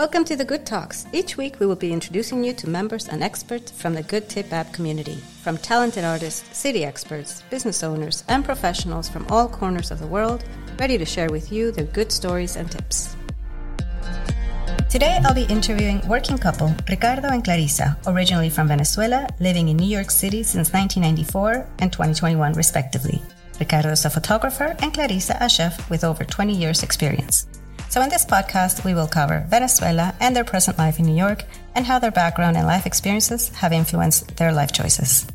Welcome to the Good Talks. Each week we will be introducing you to members and experts from the Good Tip app community, from talented artists, city experts, business owners, and professionals from all corners of the world, ready to share with you their good stories and tips. Today I'll be interviewing working couple Ricardo and Clarisa, originally from Venezuela, living in New York City since 1994 and 2021 respectively. Ricardo is a photographer and Clarisa a chef with over 20 years experience. So in this podcast, we will cover Venezuela and their present life in New York and how their background and life experiences have influenced their life choices.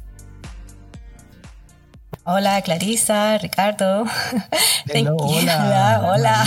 Hola, Clarisa, Ricardo. Thank Hello, hola. hola.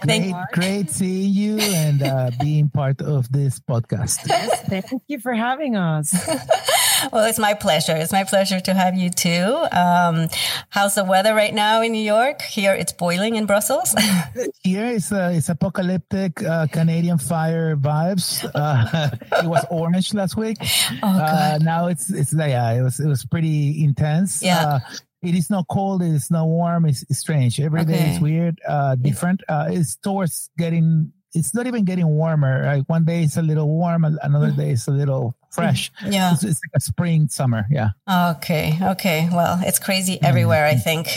great, great seeing you and uh, being part of this podcast. Yes, thank you for having us. well, it's my pleasure. It's my pleasure to have you too. Um, how's the weather right now in New York? Here it's boiling in Brussels. Here it's, uh, it's apocalyptic uh, Canadian fire vibes. Uh, it was orange last week. Oh, uh, now it's it's yeah, it was it was pretty intense. Yeah. Uh, it is not cold. It is not warm. It's, it's strange. Every day Okay. is weird, uh, different. Uh, it's towards getting. It's not even getting warmer. Like one day it's a little warm, another day it's a little fresh. Yeah. It's, it's like a spring, summer. Yeah. Okay. Okay. Well, it's crazy everywhere, I think.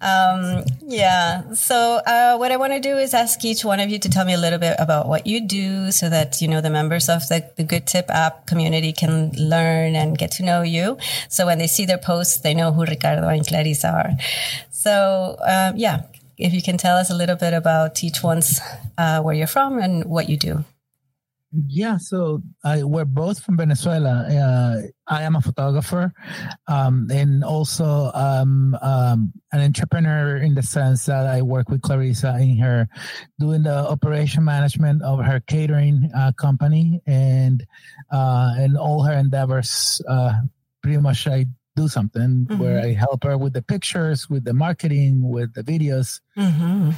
Um, yeah. So, uh, what I want to do is ask each one of you to tell me a little bit about what you do so that, you know, the members of the, the Good Tip app community can learn and get to know you. So when they see their posts, they know who Ricardo and Clarisa are. So, um, yeah, if you can tell us a little bit about each one's, uh, where you're from and what you do. Yeah, so I, we're both from Venezuela. Uh, I am a photographer, um, and also um, um, an entrepreneur in the sense that I work with Clarisa in her doing the operation management of her catering uh, company and uh, and all her endeavors. Uh, pretty much, I do something where I help her with the pictures, with the marketing, with the videos. Mm-hmm.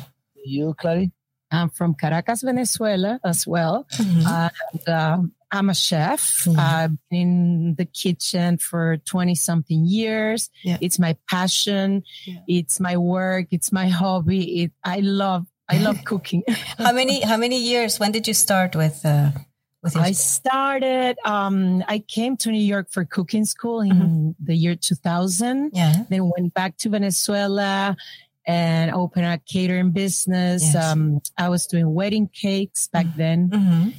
You, Clary? I'm from Caracas, Venezuela as well. Mm-hmm. And, um, I'm a chef. Mhm. I've been in the kitchen for 20 something years. Yeah. It's my passion. Yeah. It's my work. It's my hobby. It, I love, I love cooking. how many, how many years? When did you start with, uh, with I started, um, I came to New York for cooking school in Mm-hmm. the year 2000. Yeah. then went back to Venezuela and open a catering business. Yes. Um, I was doing wedding cakes back then. Mm-hmm.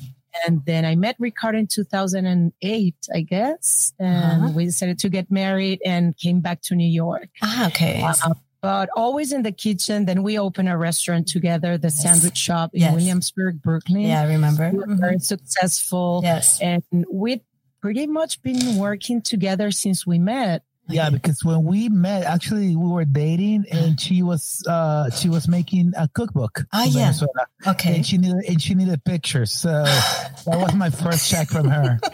And then I met Ricardo in 2008, I guess. And Uh-huh. we decided to get married and came back to New York. Ah, okay. Uh, but always in the kitchen. Then we opened a restaurant together, the Sandwich Shop in Yes. Williamsburg, Brooklyn. yeah, I remember. We Mhm. very successful. Yes. And we'd pretty much been working together since we met. Yeah, because when we met, actually we were dating, and she was uh she was making a cookbook. Ah, yeah. Venezuela, Okay. And she needed and she needed pictures, so that was my first check from her.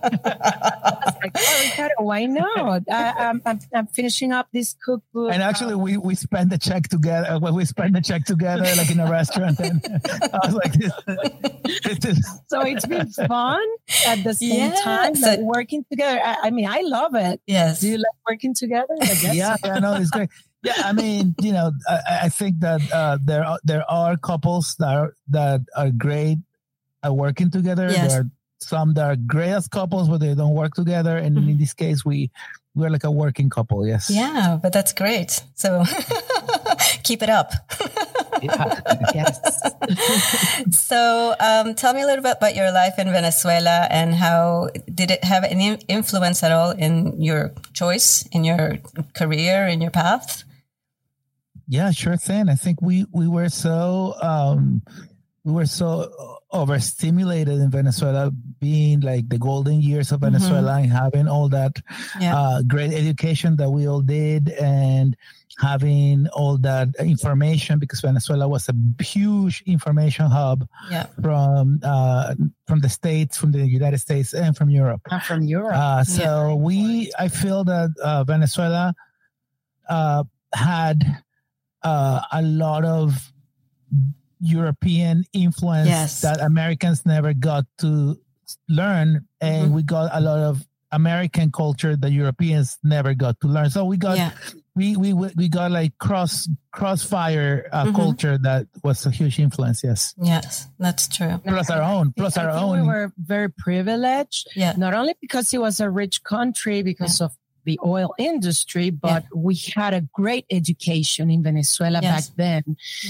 like, oh, Ricardo, why not? I, I'm, I'm, I'm finishing up this cookbook. And actually, we we spent the check together. Well, we spent the check together, like in a restaurant. And I was like, this, this is so it's been fun at the same Yeah, time, like working together. I, I mean, I love it. Yes. Do you like working together? I guess. yeah, yeah, no, it's great. Yeah, I mean, you know, I, I think that uh, there are there are couples that are that are great at working together. Yes. There are some that are great as couples, but they don't work together. And in this case, we we're like a working couple. Yes. Yeah, but that's great. So keep it up. Yes. so um, tell me a little bit about your life in Venezuela and how did it have any influence at all in your choice, in your career, in your path? Yeah, sure thing. I think we we were so um we were so overstimulated in Venezuela, being like the golden years of Venezuela and having all that Yeah. uh, great education that we all did and having all that information because Venezuela was a huge information hub yeah. from uh, from the states, from the United States, and from Europe. From Europe. Uh, so we, I feel that uh, Venezuela uh, had uh, a lot of European influence Yes. that Americans never got to learn, and Mhm. we got a lot of American culture that Europeans never got to learn. So we got Yeah. we we we we got like cross crossfire uh, Mhm. culture that was a huge influence. Yes, Yes, that's true. plus our own, plus I our think own. We were very privileged, Yeah. not only because it was a rich country because of the oil industry, but we had a great education in Venezuela Yes. back then.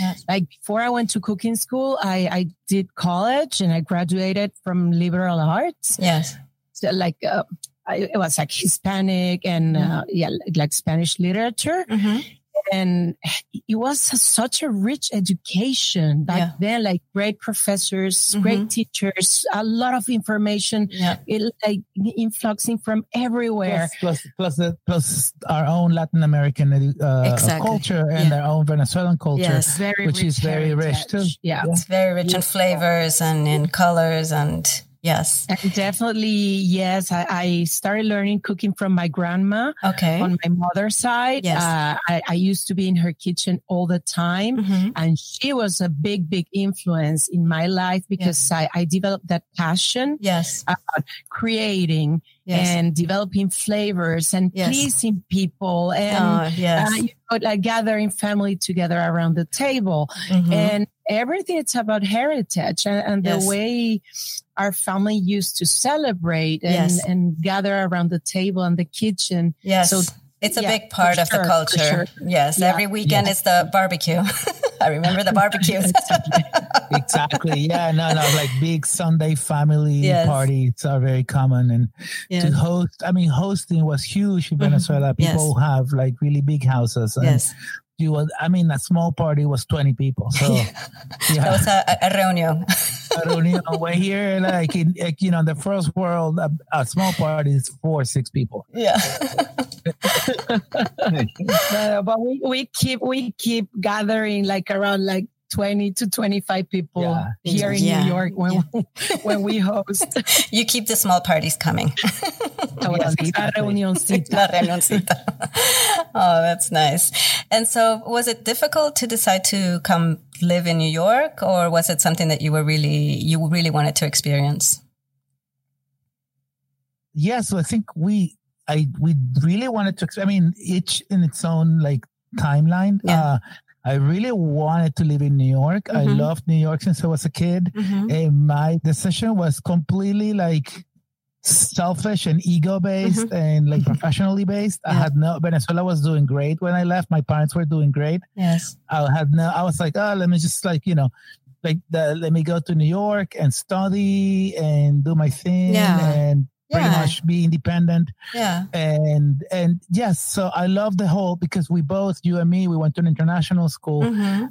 Yes. Like before I went to cooking school, I, I did college and I graduated from liberal arts. Yes. So like, uh, I, it was like Hispanic and, uh, yeah, like Spanish literature. Mhm. And it was such a rich education back Yeah. then, like great professors, Mhm. great teachers, a lot of information, Yeah. it, like influxing from everywhere. plus, plus, plus, the, plus our own Latin American uh, Exactly. culture and Yeah. our own Venezuelan culture. Yes. Very Which is rich very rich, too. heritage. Yeah. It's very rich in flavors and in colors and yes. And definitely, yes, I, I started learning cooking from my grandma Okay. on my mother's side. Yes. Uh, I, I used to be in her kitchen all the time. Mhm. And she was a big, big influence in my life because I, I developed that passion Yes. About creating Yes. and developing flavors and Yes. pleasing people and oh, yes. uh, you know, like gathering family together around the table Mhm. and everything it's about heritage and, and the way our family used to celebrate and, Yes. and gather around the table and the kitchen yes. so- it's a yeah, big part of the sure, for culture. sure. Yes. Yeah. Every weekend is the barbecue. I remember the barbecues. exactly. Yeah, no, no, like big Sunday family Yes. parties are very common, and to host. I mean, hosting was huge in mm-hmm. Venezuela. Yes. People have like really big houses, and Yes. You was. I mean, a small party was twenty people. So That yeah, was a, a reunion. I don't you know. We're here, like in like, you know, the first world, a, a small party is four, six people. yeah. But we, we keep we keep gathering like around like 20 to 25 people Yeah. here in Yeah. New York when when we host You keep the small parties coming. la exactly. reunioncita. La reunioncita. oh, that's nice. And so, was it difficult to decide to come live in New York, or was it something that you were really you really wanted to experience? yeah, so I think we, I, we really wanted to. I mean, each in its own like timeline. Yeah. Uh, I really wanted to live in New York. I Mhm. loved New York since I was a kid. Mm-hmm. And my decision was completely like selfish and ego based and like professionally based. I Mm-hmm. Had no Venezuela was doing great when I left. My parents were doing great. Yes. I had no. I was like, oh, let me just like you know, like the, let me go to New York and study and do my thing Yeah. and pretty Yeah. much be independent Yeah. and and yes. So I love the whole because we both you and me we went to an international school hmm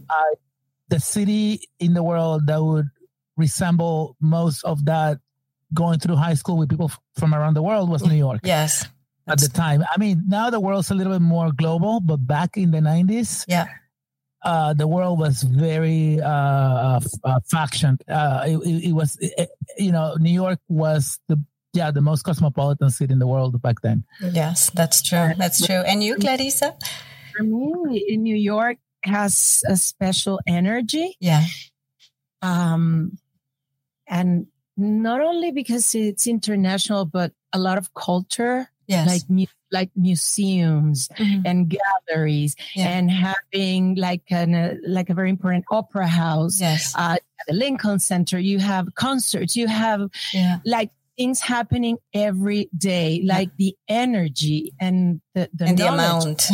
the city in the world that would resemble most of that going through high school with people f- from around the world was New York Yes. at the time. I mean, now the world's a little bit more global, but back in the 90s, Yeah. uh, the world was very uh, uh, factioned. Uh, it, it, it was, it, you know, New York was the yeah the most cosmopolitan city in the world back then. Yes, that's true. That's true. And you, Clarisa? For me, in New York has a special energy. Yeah. Um, and not only because it's international, but a lot of culture, Yes. like mu- like museums Mhm. and galleries, Yeah. and having like an uh, like a very important opera house. yes. Uh, at the Lincoln Center, you have concerts, you have Yeah. like things happening every day, like the energy and the the, And the amount.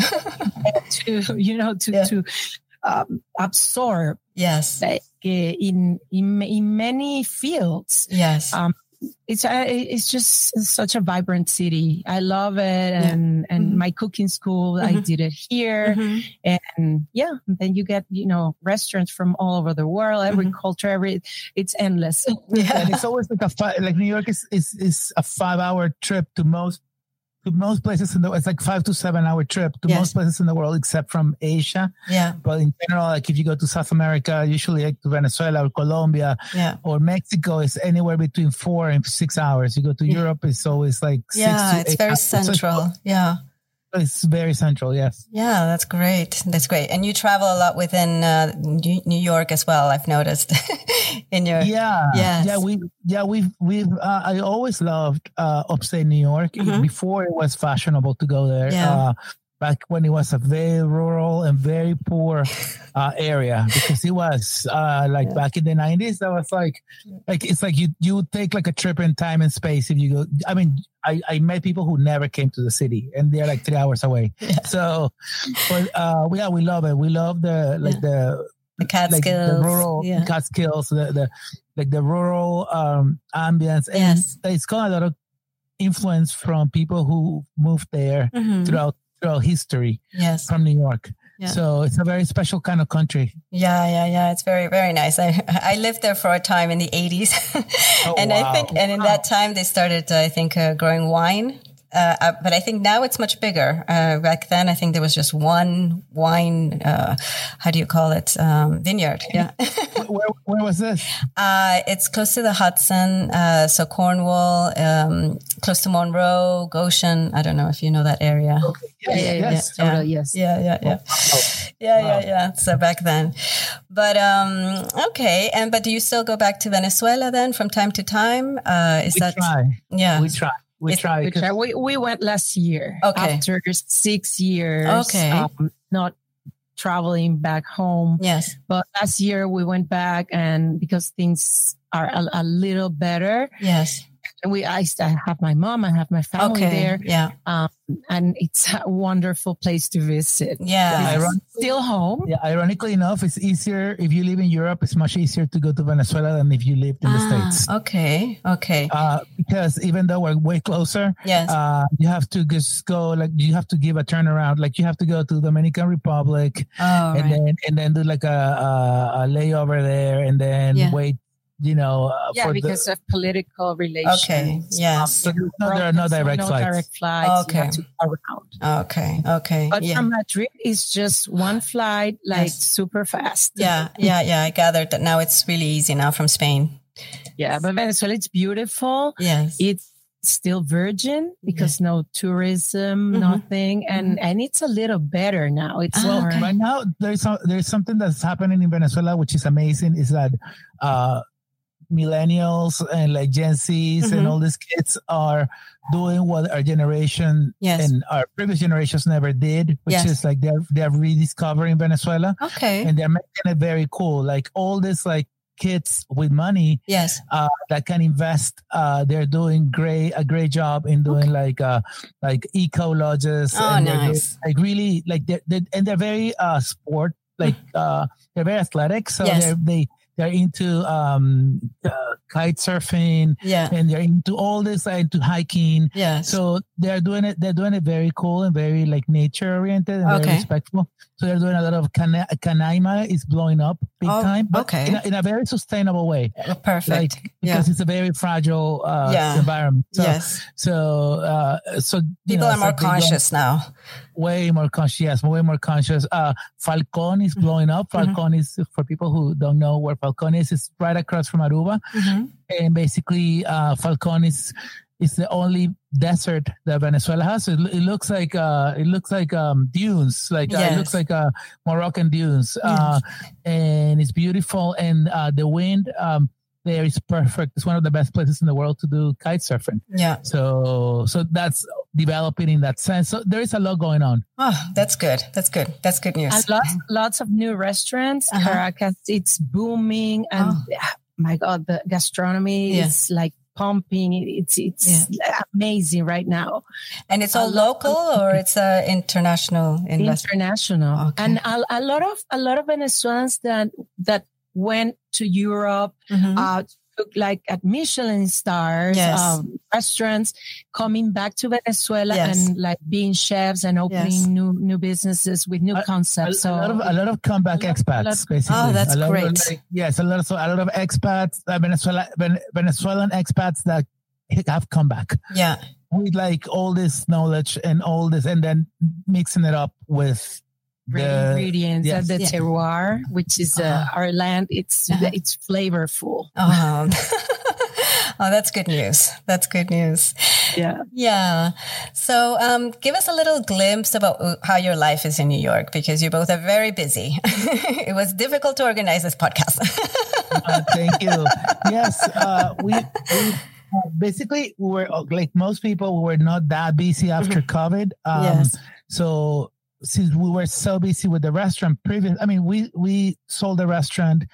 to you know to Yeah. to um, absorb yes. like uh, in in in many fields. Yes. Um, it's uh, it's just such a vibrant city. I love it, and and Mhm. my cooking school I Mhm. did it here, Mhm. and yeah, then you get you know restaurants from all over the world, every Mhm. culture, every it's endless. Yeah. and it's always like a fi- like New York is is is a five hour trip to most to most places in the it's like five to seven hour trip to Yes. most places in the world except from Asia. Yeah. But in general, like if you go to South America, usually like to Venezuela or Colombia Yeah. or Mexico, it's anywhere between four and six hours. You go to Yeah. Europe, it's always like six Yeah. to It's very hours. So central. Yeah. It's very central, yes. Yeah, that's great. That's great. And you travel a lot within uh, New York as well. I've noticed in your Yeah, Yes. yeah. We, yeah, we've, we've. Uh, I always loved uh, upstate New York Mhm. before it was fashionable to go there. Yeah. Back when it was a very rural and very poor uh, area because it was uh, like yeah. back in the 90s that was like like it's like you you take like a trip in time and space if you go i mean i i met people who never came to the city and they're like three hours away yeah. so but uh yeah we love it we love the like yeah. the the Catskills, like the rural yeah. Catskills, the, the like the rural um ambience. And yes. it's got a lot of influence from people who moved there mm-hmm. throughout throughout history yes. from New York. Yeah. So it's a very special kind of country. Yeah, yeah, yeah. It's very, very nice. I I lived there for a time in the 80s. oh, and wow. I think, and in wow. that time they started, I think, uh, growing wine. Uh, uh, but I think now it's much bigger. Uh, back then, I think there was just one wine. Uh, how do you call it? Um, vineyard. Yeah. where, where, was this? Uh, it's close to the Hudson, uh, so Cornwall, um, close to Monroe, Goshen. I don't know if you know that area. Okay. Yes, yeah, yeah, yes, yeah, totally, yes. Yeah, yeah, yeah. Oh. Yeah, wow. yeah, yeah. So back then, but um, okay. And but do you still go back to Venezuela then from time to time? is we that try? Yeah, we try we it's, try. We. We, we went last year. Okay. After six years. Okay. Um, not traveling back home. Yes. But last year we went back and because things are a, a little better. Yes we I, I have my mom, I have my family okay, there. Yeah. Um, and it's a wonderful place to visit. Yeah. Still home. Yeah. Ironically enough, it's easier if you live in Europe, it's much easier to go to Venezuela than if you lived in ah, the States. Okay. Okay. Uh, because even though we're way closer, yes. Uh, you have to just go like you have to give a turnaround. Like you have to go to Dominican Republic oh, and right. then and then do like a, a, a layover there and then yeah. wait you know, uh, yeah, because the, of political relations. Okay. Yes. Um, no, there are no direct no flights. direct flights. Okay. Okay. Okay. But yeah. from Madrid, it's just one flight, like yes. super fast. Yeah. Yeah. Yeah. I gathered that now it's really easy now from Spain. Yeah, but Venezuela, it's beautiful. Yes. It's still virgin because no tourism, mm-hmm. nothing, and mm-hmm. and it's a little better now. It's well more, right now. There's there's something that's happening in Venezuela which is amazing. Is that uh, millennials and like Gen Zs mm-hmm. and all these kids are doing what our generation yes. and our previous generations never did, which yes. is like they're they're rediscovering Venezuela. Okay. And they're making it very cool. Like all this like kids with money yes uh, that can invest uh, they're doing great a great job in doing okay. like uh like eco lodges oh nice like really like they're, they're, and they're very uh sport like uh they're very athletic so yes. they're they they're into um, uh, kite surfing, yeah, and they're into all this, uh, into hiking. Yeah. So they're doing it. They're doing it very cool and very like nature oriented and okay. very respectful. So they're doing a lot of Cana- Canaima is blowing up big oh, time, but okay. in, a, in, a, very sustainable way. Oh, perfect. Like, because yeah. it's a very fragile uh, yeah. environment. So, yes. So, uh, so people know, are more conscious now. Way more conscious. Yes, way more conscious. Uh, Falcon is mm-hmm. blowing up. Mm-hmm. Falcon mm-hmm. is for people who don't know where Falcon is. It's right across from Aruba, mm-hmm. And basically, uh, Falcon is it's the only desert that Venezuela has. It, it looks like uh, it looks like um, dunes, like yes. uh, it looks like uh, Moroccan dunes, uh, and it's beautiful. And uh, the wind um, there is perfect. It's one of the best places in the world to do kite surfing. Yeah. So so that's developing in that sense. So there is a lot going on. Oh, that's good. That's good. That's good news. And lots lots of new restaurants. Uh-huh. Caracas, it's booming, and oh. My God, the gastronomy yeah. is like pumping. It's it's yeah. amazing right now. And it's all local or it's uh, international investment? International. Okay. And a, a, lot of a lot of Venezuelans that that went to Europe mm-hmm. uh, like at Michelin stars, yes. um, restaurants, coming back to Venezuela yes. and like being chefs and opening yes. new new businesses with new concepts. A, so a lot of a lot of comeback lot, expats, lot, basically. Oh, that's great. Of, like, yes, a lot of so a lot of expats, uh, Venezuela, Venezuelan expats that have come back. Yeah, with like all this knowledge and all this, and then mixing it up with the, ingredients yes. the yeah. terroir, which is uh, uh-huh. our land. It's uh-huh. it's flavorful. Oh. oh, that's good news. That's good news. Yeah. Yeah. So, um, give us a little glimpse about uh, how your life is in New York because you both are very busy. it was difficult to organize this podcast. uh, thank you. Yes. Uh, we, we basically we were like most people we were not that busy after mm-hmm. COVID. Um, yes so since we were so busy with the restaurant previous, I mean, we we sold the restaurant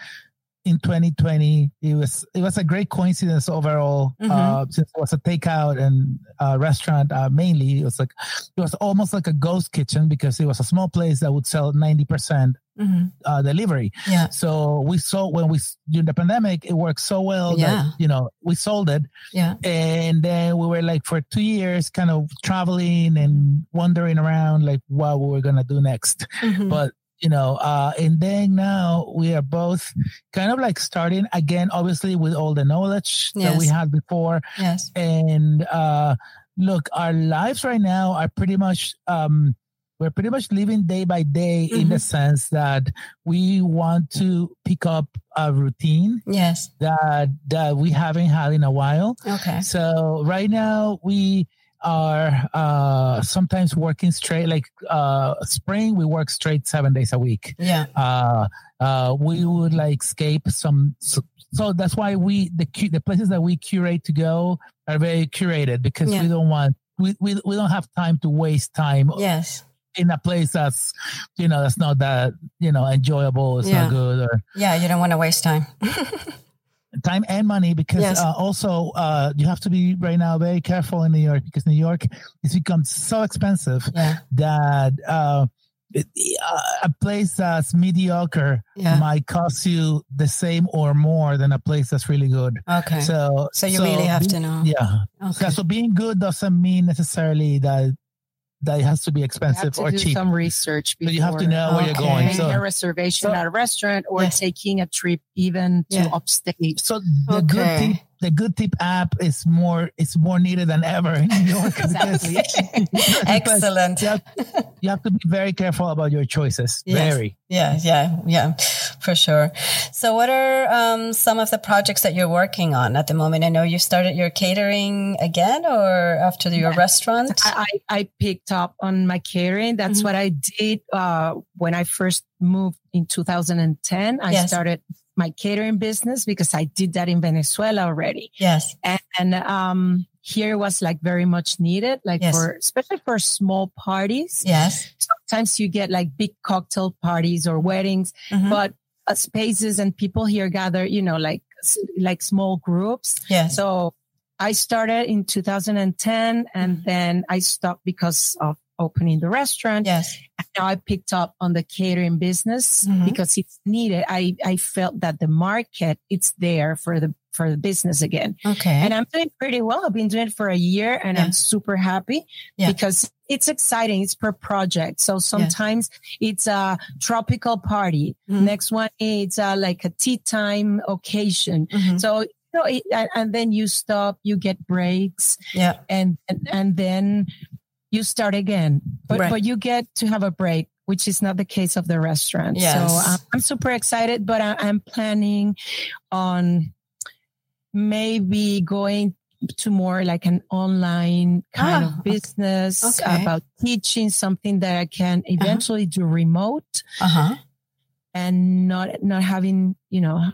in 2020 it was it was a great coincidence overall. Mm-hmm. uh, since it was a takeout and uh, restaurant uh, mainly it was like it was almost like a ghost kitchen because it was a small place that would sell 90% mm hmm uh, delivery. Yeah. So we saw when we during the pandemic it worked so well yeah. that you know we sold it. Yeah. And then we were like for two years kind of traveling and wandering around like what we were gonna do next. Mm-hmm. but you know, uh, and then now we are both kind of like starting again, obviously with all the knowledge yes. that we had before. Yes. And uh, look, our lives right now are pretty much, um, we're pretty much living day by day mm-hmm. in the mm-hmm. sense that we want to pick up a routine. Yes. That, that we haven't had in a while. Okay. So right now we, are uh, sometimes working straight. Like uh, spring, we work straight seven days a week. Yeah. Uh, uh, we would like escape some. So, so, that's why we the the places that we curate to go are very curated because yeah. we don't want we, we we don't have time to waste time. Yes. In a place that's, you know, that's not that, you know, enjoyable. It's yeah. not good. Or yeah, you don't want to waste time. time and money because yes. uh, also uh, you have to be right now very careful in New York because New York has become so expensive yeah. that uh, it, uh, a place that's mediocre yeah. might cost you the same or more than a place that's really good. Okay. So so you so really have to know. Yeah. Okay. So being good doesn't mean necessarily that that it has to be expensive to or cheap. Some research. Before. So you have to know where you're going. Making so, a reservation so, at a restaurant or yes. taking a trip even to upstate. So the okay. good tip the Good Tip app is more is more needed than ever in New York. exactly. Excellent. You have, you have, to be very careful about your choices. Yes. Very. Yeah, yeah, yeah, for sure. So, what are um, some of the projects that you're working on at the moment? I know you started your catering again, or after your yeah. restaurant. I, I picked up on my catering. That's mm-hmm. what I did uh, when I first moved in 2010. I yes. started my catering business because I did that in Venezuela already. Yes. And, and um, here was like very much needed, like yes. for, especially for small parties. Yes. Sometimes you get like big cocktail parties or weddings, mm-hmm. but uh, spaces and people here gather, you know, like, like small groups. Yeah. So I started in 2010 and mm-hmm. then I stopped because of opening the restaurant. Yes. And now I picked up on the catering business mm-hmm. because it's needed. I, I felt that the market, it's there for the, for the business again. Okay. And I'm doing pretty well. I've been doing it for a year and yeah. I'm super happy yeah. because it's exciting. It's per project. So sometimes yeah. it's a tropical party. Mm-hmm. Next one, it's uh, like a tea time occasion. Mm-hmm. So you know, it, and then you stop, you get breaks. Yeah. And, and, and then you start again, but right. but you get to have a break, which is not the case of the restaurant. Yes. So um, I'm super excited, but I, I'm planning on maybe going to more like an online kind ah, of business okay. about teaching something that I can uh-huh. eventually uh-huh. do remote. Uh-huh and not not having you know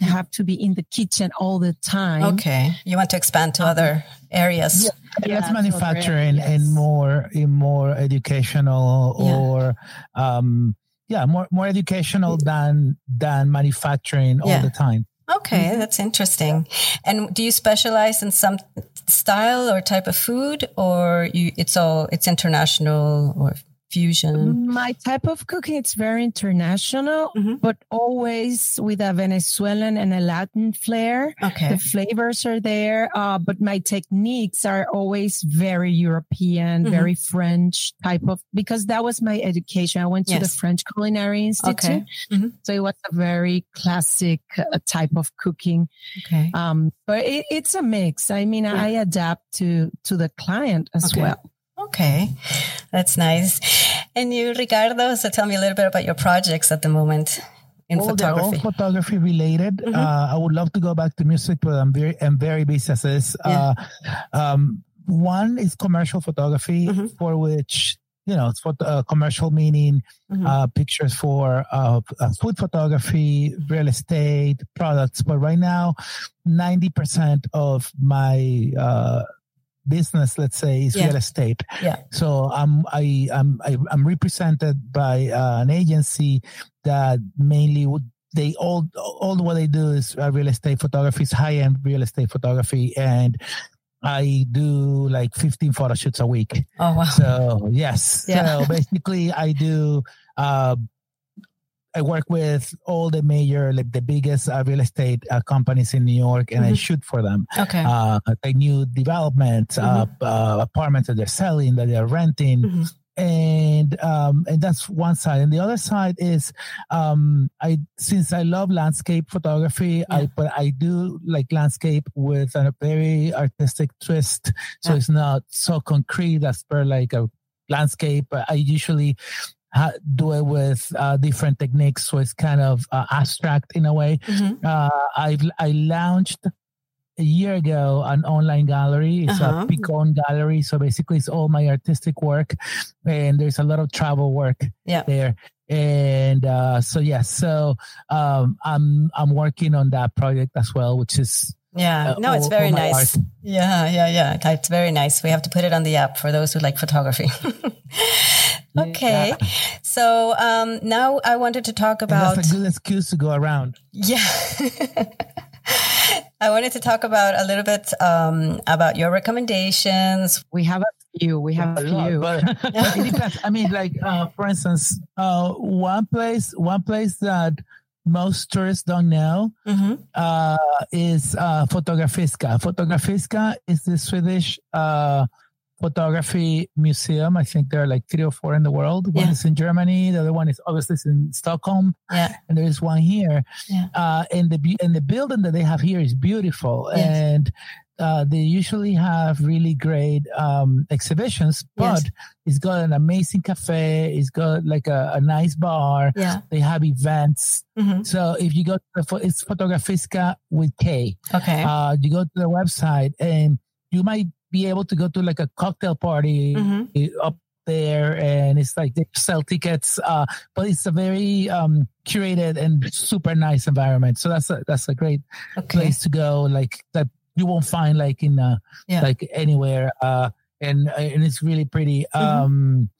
have to be in the kitchen all the time okay you want to expand to other areas yeah, yeah that's manufacturing yes. in more in more educational yeah. or um yeah more more educational than than manufacturing all the time Okay, mm-hmm. that's interesting. And do you specialize in some style or type of food, or you, it's all it's international or fusion? My type of cooking, it's very international, mm-hmm. but always with a Venezuelan and a Latin flair. Okay. The flavors are there, uh, but my techniques are always very European, mm-hmm. very French type of, because that was my education. I went to yes. the French Culinary Institute. Okay. Mm-hmm. So it was a very classic uh, type of cooking. Okay. Um, but it, it's a mix. I mean, yeah. I adapt to, to the client as okay. well. Okay, that's nice. And you, Ricardo, so tell me a little bit about your projects at the moment in all photography. All photography related. Mm-hmm. Uh, I would love to go back to music, but I'm very, I'm very busy as this. Yeah. Uh, um, one is commercial photography, mm-hmm. for which you know, it's for uh, commercial meaning, mm-hmm. uh, pictures for uh, uh, food photography, real estate, products. But right now, 90% of my uh, business, let's say, is Yeah. real estate. Yeah. So I'm I I'm I, I'm represented by uh, an agency that mainly would they all all what they do is uh, real estate photography, is high end real estate photography, and I do like 15 photo shoots a week. Oh wow. So yes, Yeah. so basically I do. Uh, I work with all the major, like the biggest uh, real estate uh, companies in New York, and I Mhm. shoot for them Okay. uh, like new developments, uh, uh, apartments that they're selling, that they're renting, Mhm. and um, and that's one side. And the other side is, um, I since I love landscape photography, Yeah. I but I do like landscape with a very artistic twist. So Yeah. it's not so concrete as per like a landscape. I usually ha- do it with uh, different techniques, so it's kind of uh, abstract in a way Mhm. uh, I've I launched a year ago an online gallery. It's Uh-huh. a Picon gallery. So basically, it's all my artistic work, and there's a lot of travel work Yeah. there. And uh, so yes, so um, I'm I'm working on that project as well, which is Yeah. uh, No, it's all- very all nice. art. Yeah, yeah, yeah. It's very nice. We have to put it on the app for those who like photography. okay. So um, now I wanted to talk And about. that's a good excuse to go around. Yeah. I wanted to talk about a little bit um, about your recommendations. We have a few. We have a A lot, few. but, but it depends. I mean, like uh, for instance, uh, one place, one place that most tourists don't know hmm uh, is uh, Fotografiska. Fotografiska is the Swedish uh, photography museum. I think there are like three or four in the world. One Yeah. is in Germany. The other one is obviously in Stockholm, Yeah. and there is one here. Yeah. Uh, and the and the building that they have here is beautiful, Yes. and uh, they usually have really great um, exhibitions. But Yes. it's got an amazing cafe. It's got like a, a nice bar. Yeah. They have events. hmm So if you go to the, it's Fotografiska with K. Okay. Uh, you go to the website and you might be able to go to like a cocktail party hmm up there and it's like they sell tickets uh but it's a very um curated and super nice environment so that's a that's a great Okay. place to go like that you won't find like in uh Yeah. like anywhere uh and and it's really pretty Mhm. um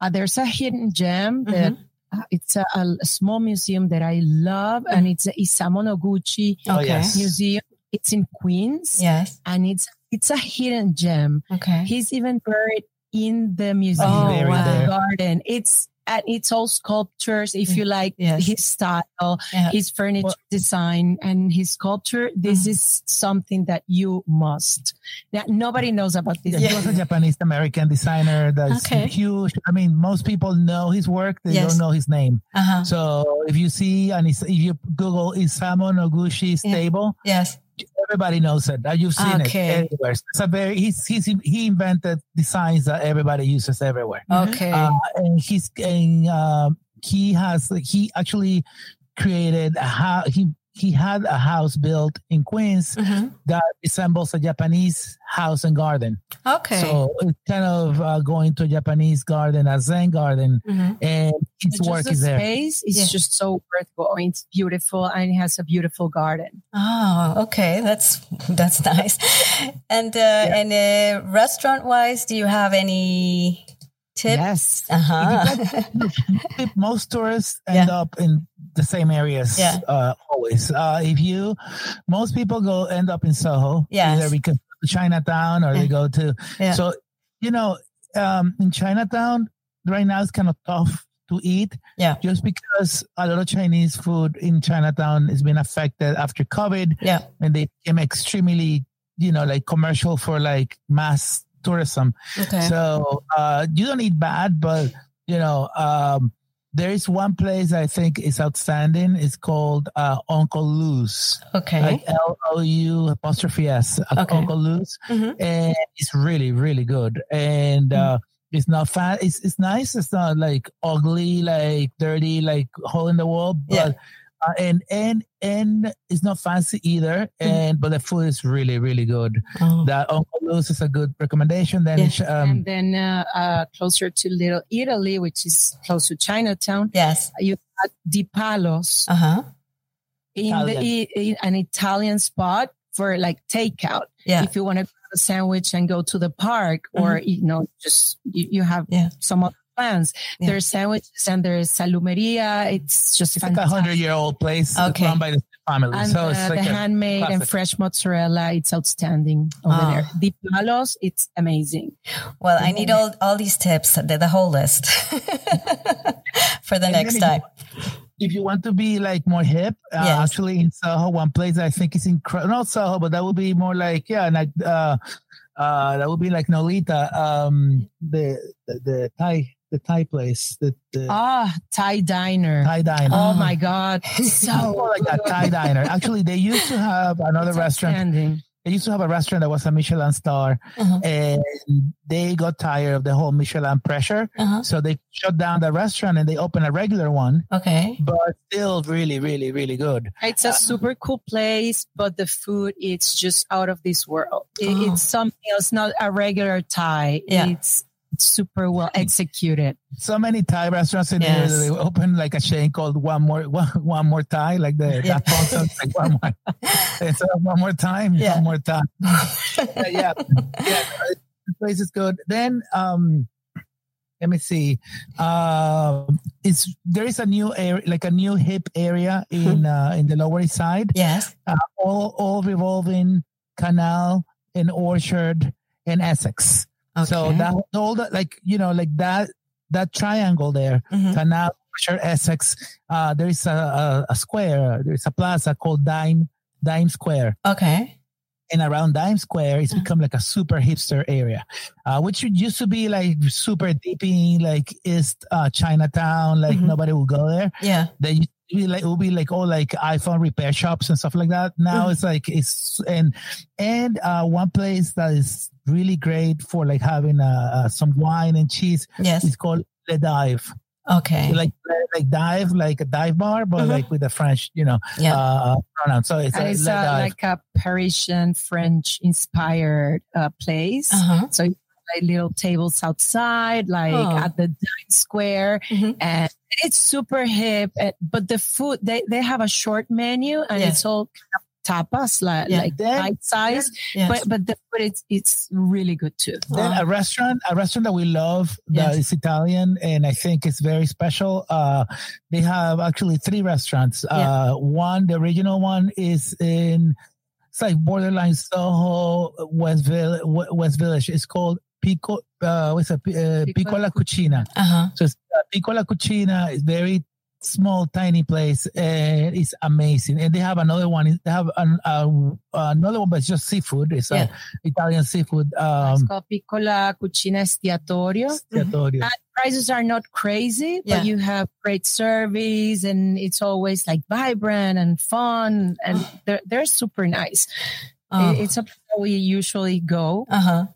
Uh, there's a hidden gem that Mhm. uh, it's a, a small museum that I love, and it's a Isamu Noguchi Oh, yes. museum. It's in Queens, Yes. and it's it's a hidden gem. Okay. He's even buried in the museum Oh, buried wow. there. garden. It's and it's all sculptures. If you like Yes. his style, Yeah. his furniture design, and his sculpture, this Mhm. is something that you must. That nobody knows about this. He was a Japanese American designer that's Okay. huge. I mean, most people know his work, they Yes. don't know his name. Uh-huh. So if you see and if you Google Isamu Noguchi Yeah. stable, Yes. Everybody knows it. Uh, You've seen Okay. it everywhere. It's a very he's, he's he invented designs that everybody uses everywhere. Okay. Uh, and he's and um, he has he actually created a house. He he had a house built in Queens Mhm. that resembles a Japanese house and garden. Okay. So it's kind of uh, going to a Japanese garden, a Zen garden, Mhm. and his Just work the is there. space is Yeah. just so worth going. It's beautiful and it has a beautiful garden. Oh, okay. That's that's nice. And uh, and uh, restaurant wise, do you have any tips? Yes. Uh huh. If most tourists end up in the same areas Yeah. uh, always. Uh, if you, most people go end up in Soho, Yes. either because Chinatown or Yeah. they go to. Yeah. So you know, um, in Chinatown right now it's kind of tough to eat. Yeah. Just because a lot of Chinese food in Chinatown has been affected after COVID, yeah. and they became extremely, you know, like commercial for like mass tourism. Okay. So uh, you don't eat bad, but you know, um, there is one place I think is outstanding. It's called uh, Uncle Lou's, okay. like L O U apostrophe S, uh, Okay. Uncle Lou's, Mhm. and it's really really good. And uh, it's not fat. It's it's nice. It's not like ugly, like dirty, like hole in the wall. But Yeah. Uh, and and and it's not fancy either. And but the food is really really good. Oh. That Uncle Lou's is a good recommendation. Then Yeah. um, and then uh, uh, closer to Little Italy, which is close to Chinatown, Yes. you got Di Palo's Uh huh. in, the, Italian. in an Italian spot for like takeout. Yeah. If you want to grab a sandwich and go to the park or, mm-hmm. you know, just you, you have yeah. some other plans. Yeah. There's sandwiches and there's salumeria. It's just it's fantastic. like a hundred year old place okay. run by the family. And so it's like the handmade classic. and fresh mozzarella. It's outstanding over oh. there. Di Palo's, it's amazing. Well, I need all, all these tips, the, the whole list for the and next time. If you want to be like more hip, uh, yes. actually in Soho, one place I think is incredible. Not Soho, but that would be more like yeah, like uh, uh, that would be like Nolita, um, the the, the Thai the Thai place. The, the ah Thai diner. Thai diner. Oh, my god, so like a Thai diner. Actually, they used to have another it's restaurant. They used to have a restaurant that was a Michelin star, uh-huh. and they got tired of the whole Michelin pressure, uh-huh. so they shut down the restaurant and they opened a regular one. Okay, but still really, really, really good. It's a uh, super cool place, but the food it's just out of this world. It, oh. It's something else, not a regular Thai. Yeah. It's super well executed. So many Thai restaurants in yes. here. They open like a chain called One More One, one More Thai, like the yeah. that like one more. It's one more time, yeah. one more time. yeah, yeah, the place is good. Then, um, let me see. Uh, it's there is a new area, like a new hip area in uh, in the Lower East Side. Yes, uh, all all revolving canal and orchard in Essex. Okay. So that all that like you know like that that triangle there, mm-hmm. Canal, Essex. Uh, there is a, a, a square. There is a plaza called Dime Dime Square. Okay and around Dime Square, it's uh-huh. become like a super hipster area, uh, which used to be like super dipping, like East uh, Chinatown, like mm-hmm. nobody would go there. Yeah, they be like it would be like all like iPhone repair shops and stuff like that. Now mm-hmm. it's like it's and and uh, one place that is really great for like having uh, uh, some wine and cheese. Yes, it's called Le Dive. Okay, like like dive, like a dive bar, but uh-huh. like with the French, you know, yeah. uh, pronoun. So it's, a, it's a, like a Parisian French inspired uh, place. Uh-huh. So like little tables outside, like oh. at the Dime Square, mm-hmm. and it's super hip. But the food they they have a short menu, and yeah. it's all kind of tapas, like, yeah. like bite size. Yes. But but the food it's it's really good too. Then a restaurant, a restaurant that we love that yes. is Italian and I think it's very special. Uh, they have actually three restaurants. Uh, one, the original one is in it's like borderline Soho, West Village. West Village. It's called Pico. Uh, what's a uh, Piccola Cucina? Uh-huh. So uh, Piccola Cucina is very small tiny place and it's amazing and they have another one they have an, uh, another one but it's just seafood it's yeah. italian seafood um it's called piccola cucina estiatorio, estiatorio. Mm-hmm. prices are not crazy yeah. but you have great service and it's always like vibrant and fun and they're, they're super nice oh. it's a place we usually go uh-huh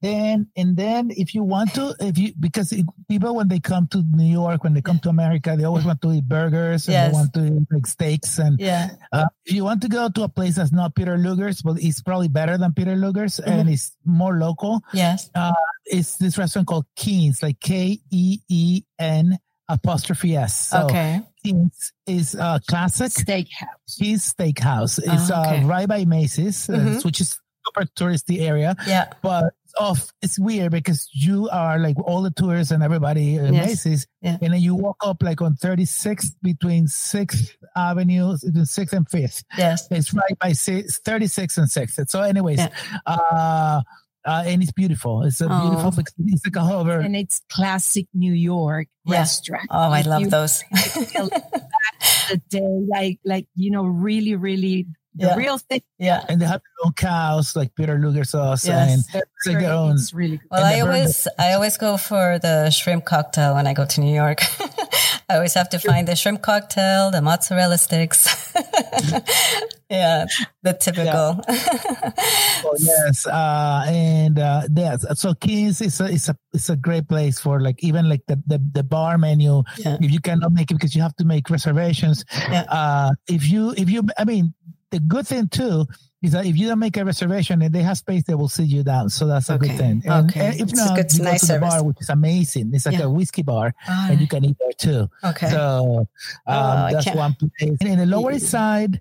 then and then if you want to if you because people when they come to new york when they come to america they always want to eat burgers and yes. they want to eat like steaks and yeah uh, if you want to go to a place that's not peter luger's but it's probably better than peter luger's mm-hmm. and it's more local yes uh, it's this restaurant called keen's like k-e-e-n apostrophe s so okay Keen's is a classic steakhouse. Keen's Steakhouse. It's oh, okay. uh, right by Macy's, uh, mm-hmm. uh, which is super touristy area. Yeah. But off it's weird because you are like all the tourists and everybody in yes. Macy's, yeah. and then you walk up like on 36th between 6th Avenue, 6th and 5th. Yes. It's right by 36th and 6th. So, anyways, yeah. uh, uh, and it's beautiful. It's a oh. beautiful, it's like a hover. And it's classic New York yeah. restaurant. Oh, I love you, those. the day, like, like, you know, really, really the yeah. real thing. Yeah. And they have their own cows, like Peter Luger sauce. Yes. And it's like their own. It's really good. Well, I always, I always go for the shrimp cocktail when I go to New York. I always have to find the shrimp cocktail, the mozzarella sticks. yeah, the typical. Yeah. oh, yes, uh, and uh, yes, so Keen's is a it's a it's a great place for like even like the the, the bar menu. Yeah. If you cannot make it because you have to make reservations. Yeah. Uh, if you if you I mean the good thing too is that if you don't make a reservation and they have space, they will sit you down. So that's a okay. good thing. And, okay. And if not, good, you nice go to the bar, which is amazing. It's like yeah. a whiskey bar, and you can eat there too. Okay. So um, oh, that's one place. And in the Lower East Side,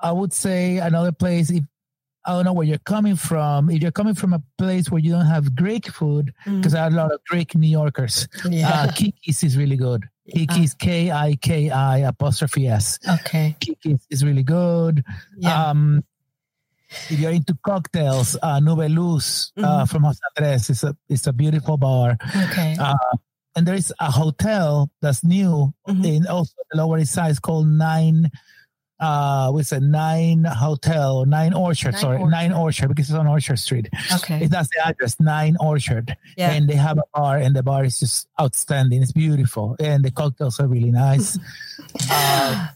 I would say another place if I don't know where you're coming from. If you're coming from a place where you don't have Greek food, because mm. I have a lot of Greek New Yorkers, yeah. uh, Kiki's is really good. Kiki's uh. K I K I apostrophe S. Okay. Kiki's is really good. Yeah. Um, if you're into cocktails, uh, Nubeluz uh, mm-hmm. uh, from Jose Andres is a it's a beautiful bar. Okay. Uh, and there is a hotel that's new mm-hmm. in also the Lower East Side. Called Nine. Uh, with a Nine Hotel, Nine Orchard. Nine sorry, Orchard. Nine Orchard because it's on Orchard Street. Okay. It, that's the address, Nine Orchard. Yeah. And they have a bar, and the bar is just outstanding. It's beautiful, and the cocktails are really nice. uh,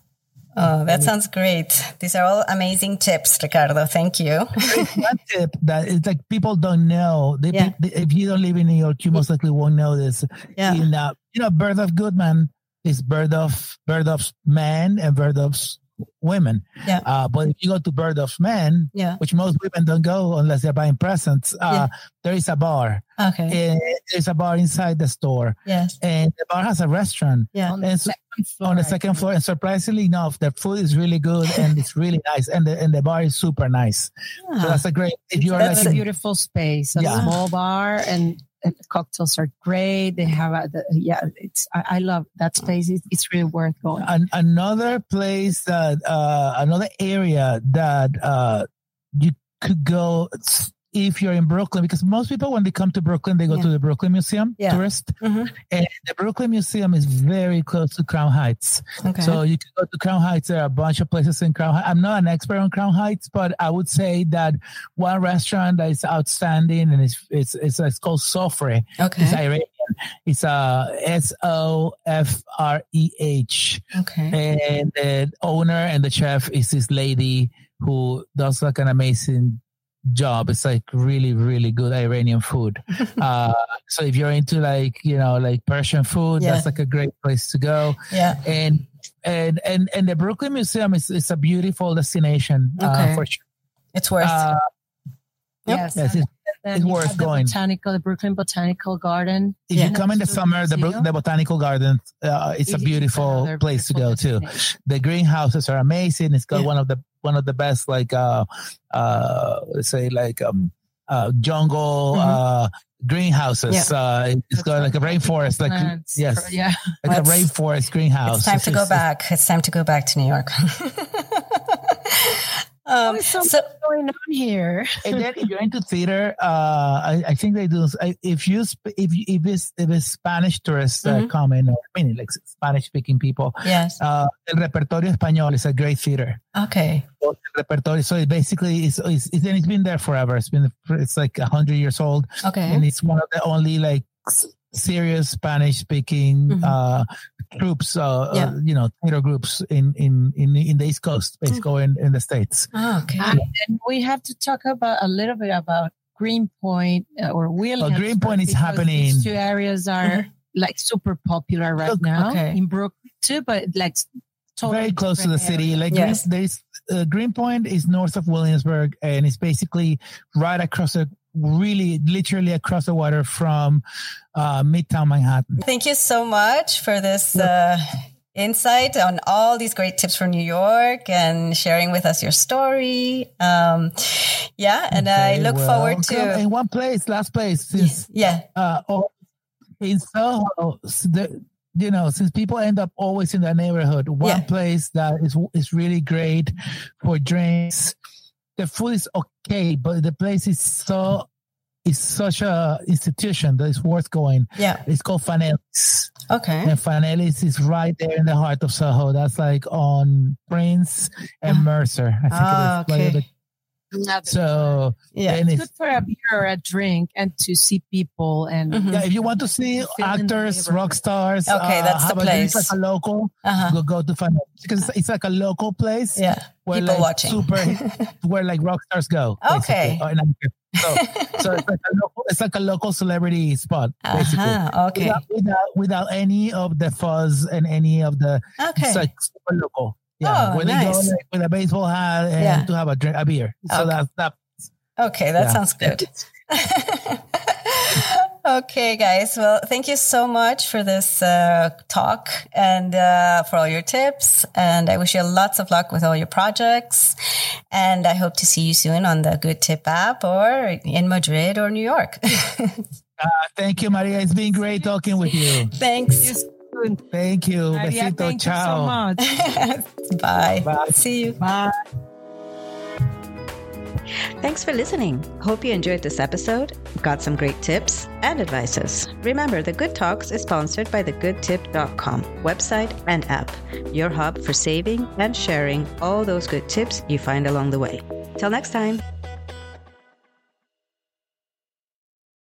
Oh, that sounds great. These are all amazing tips, Ricardo. Thank you. one tip that is like people don't know. They, yeah. they, if you don't live in New York, you most likely won't know this. Yeah. In, uh, you know, Bergdorf Goodman is Bergdorf Bird Bergdorf's man and Bergdorf's women. Yeah. Uh, but if you go to Bergdorf men, yeah. which most women don't go unless they're buying presents, uh, yeah. there is a bar. Okay. And there's a bar inside the store. Yes. And the bar has a restaurant. Yeah. On the, so, on the second floor. And surprisingly enough, the food is really good and it's really nice. And the and the bar is super nice. Yeah. So that's a great if you're that's like a beautiful space. A yeah. small bar and the cocktails are great. They have a, the, yeah, it's I, I, love that space. It's, it's really worth going. An, another place that uh, another area that uh, you could go if you're in Brooklyn, because most people when they come to Brooklyn, they go yeah. to the Brooklyn Museum, yeah. tourist, mm-hmm. and the Brooklyn Museum is very close to Crown Heights. Okay. So you can go to Crown Heights. There are a bunch of places in Crown Heights. I'm not an expert on Crown Heights, but I would say that one restaurant that is outstanding and it's it's it's, it's called Sofreh. Okay. It's Iranian. It's uh S O F R E H. Okay. And the owner and the chef is this lady who does like an amazing job. It's like really, really good Iranian food. uh, so if you're into like, you know, like Persian food, yeah. that's like a great place to go. Yeah. And, and, and, and the Brooklyn Museum is, is a beautiful destination uh, okay. uh, for sure. It's worth uh, Yes, yes it's, it's worth going. Botanical, the Brooklyn Botanical Garden. If yeah. you come in the summer, the, the Botanical Garden, uh, it's a beautiful place beautiful to go too. The greenhouses are amazing. It's got yeah. one of the one of the best like uh uh let's say like um uh jungle mm-hmm. uh greenhouses yeah. uh it's That's got like a rainforest like plants. yes yeah like a rainforest greenhouse it's time to go back it's time to go back to new york Um, so going on here. and then if you're into theater, uh, I, I think they do. If you if if it's if it's Spanish tourists mm-hmm. come in, or I mean like Spanish speaking people, yes. Uh, el repertorio español is a great theater. Okay. So the repertorio. So it basically is it's, it's, it's been there forever. It's been it's like a hundred years old. Okay. And it's one of the only like serious Spanish speaking mm-hmm. uh, groups, uh, uh, yeah. uh, you know, theater groups in, in, in, in the East Coast, basically mm-hmm. in, in the States. Oh, okay. Uh, and we have to talk about a little bit about Greenpoint uh, or Williams. Oh, Greenpoint is happening. These two areas are mm-hmm. like super popular right Look, now okay. in Brooklyn too, but like totally very close to the city. Like yes. there's, there's uh, Greenpoint is north of Williamsburg and it's basically right across the really literally across the water from uh, Midtown Manhattan. Thank you so much for this uh, insight on all these great tips from New York and sharing with us your story. Um, yeah, and okay, I look well, forward to in one place, last place. Since, yeah, uh, oh, in Soho, the, you know, since people end up always in that neighborhood, one yeah. place that is is really great for drinks the food is okay, but the place is so it's such a institution that is worth going. Yeah. It's called Fanelli's. Okay. And Fanelli's is right there in the heart of Soho. That's like on Prince and ah. Mercer. I think oh, it is. Okay. So yeah, it's good for a beer or a drink and to see people and mm-hmm. yeah. If you want to see actors, rock stars, okay, uh, that's the place. It's like a local, uh-huh. go go to find out because it's like a local place. Yeah, where people like watching. super where like rock stars go. Okay. So, so it's, like a local, it's like a local celebrity spot, basically. Uh-huh, okay. Without, without, without any of the fuzz and any of the. Okay. It's like super local. Yeah, oh, where nice. they go like, with a baseball hat and yeah. to have a drink, a beer. So okay. that's that. Okay, that yeah. sounds good. okay, guys. Well, thank you so much for this uh, talk and uh, for all your tips. And I wish you lots of luck with all your projects. And I hope to see you soon on the Good Tip app or in Madrid or New York. Uh, thank you, Maria. It's been great talking with you. Thanks. Thank you. Maria, Besito. thank Ciao. you so much. Bye. Bye. See you. Bye. Thanks for listening. Hope you enjoyed this episode, got some great tips and advices. Remember, The Good Talks is sponsored by the thegoodtip.com website and app, your hub for saving and sharing all those good tips you find along the way. Till next time.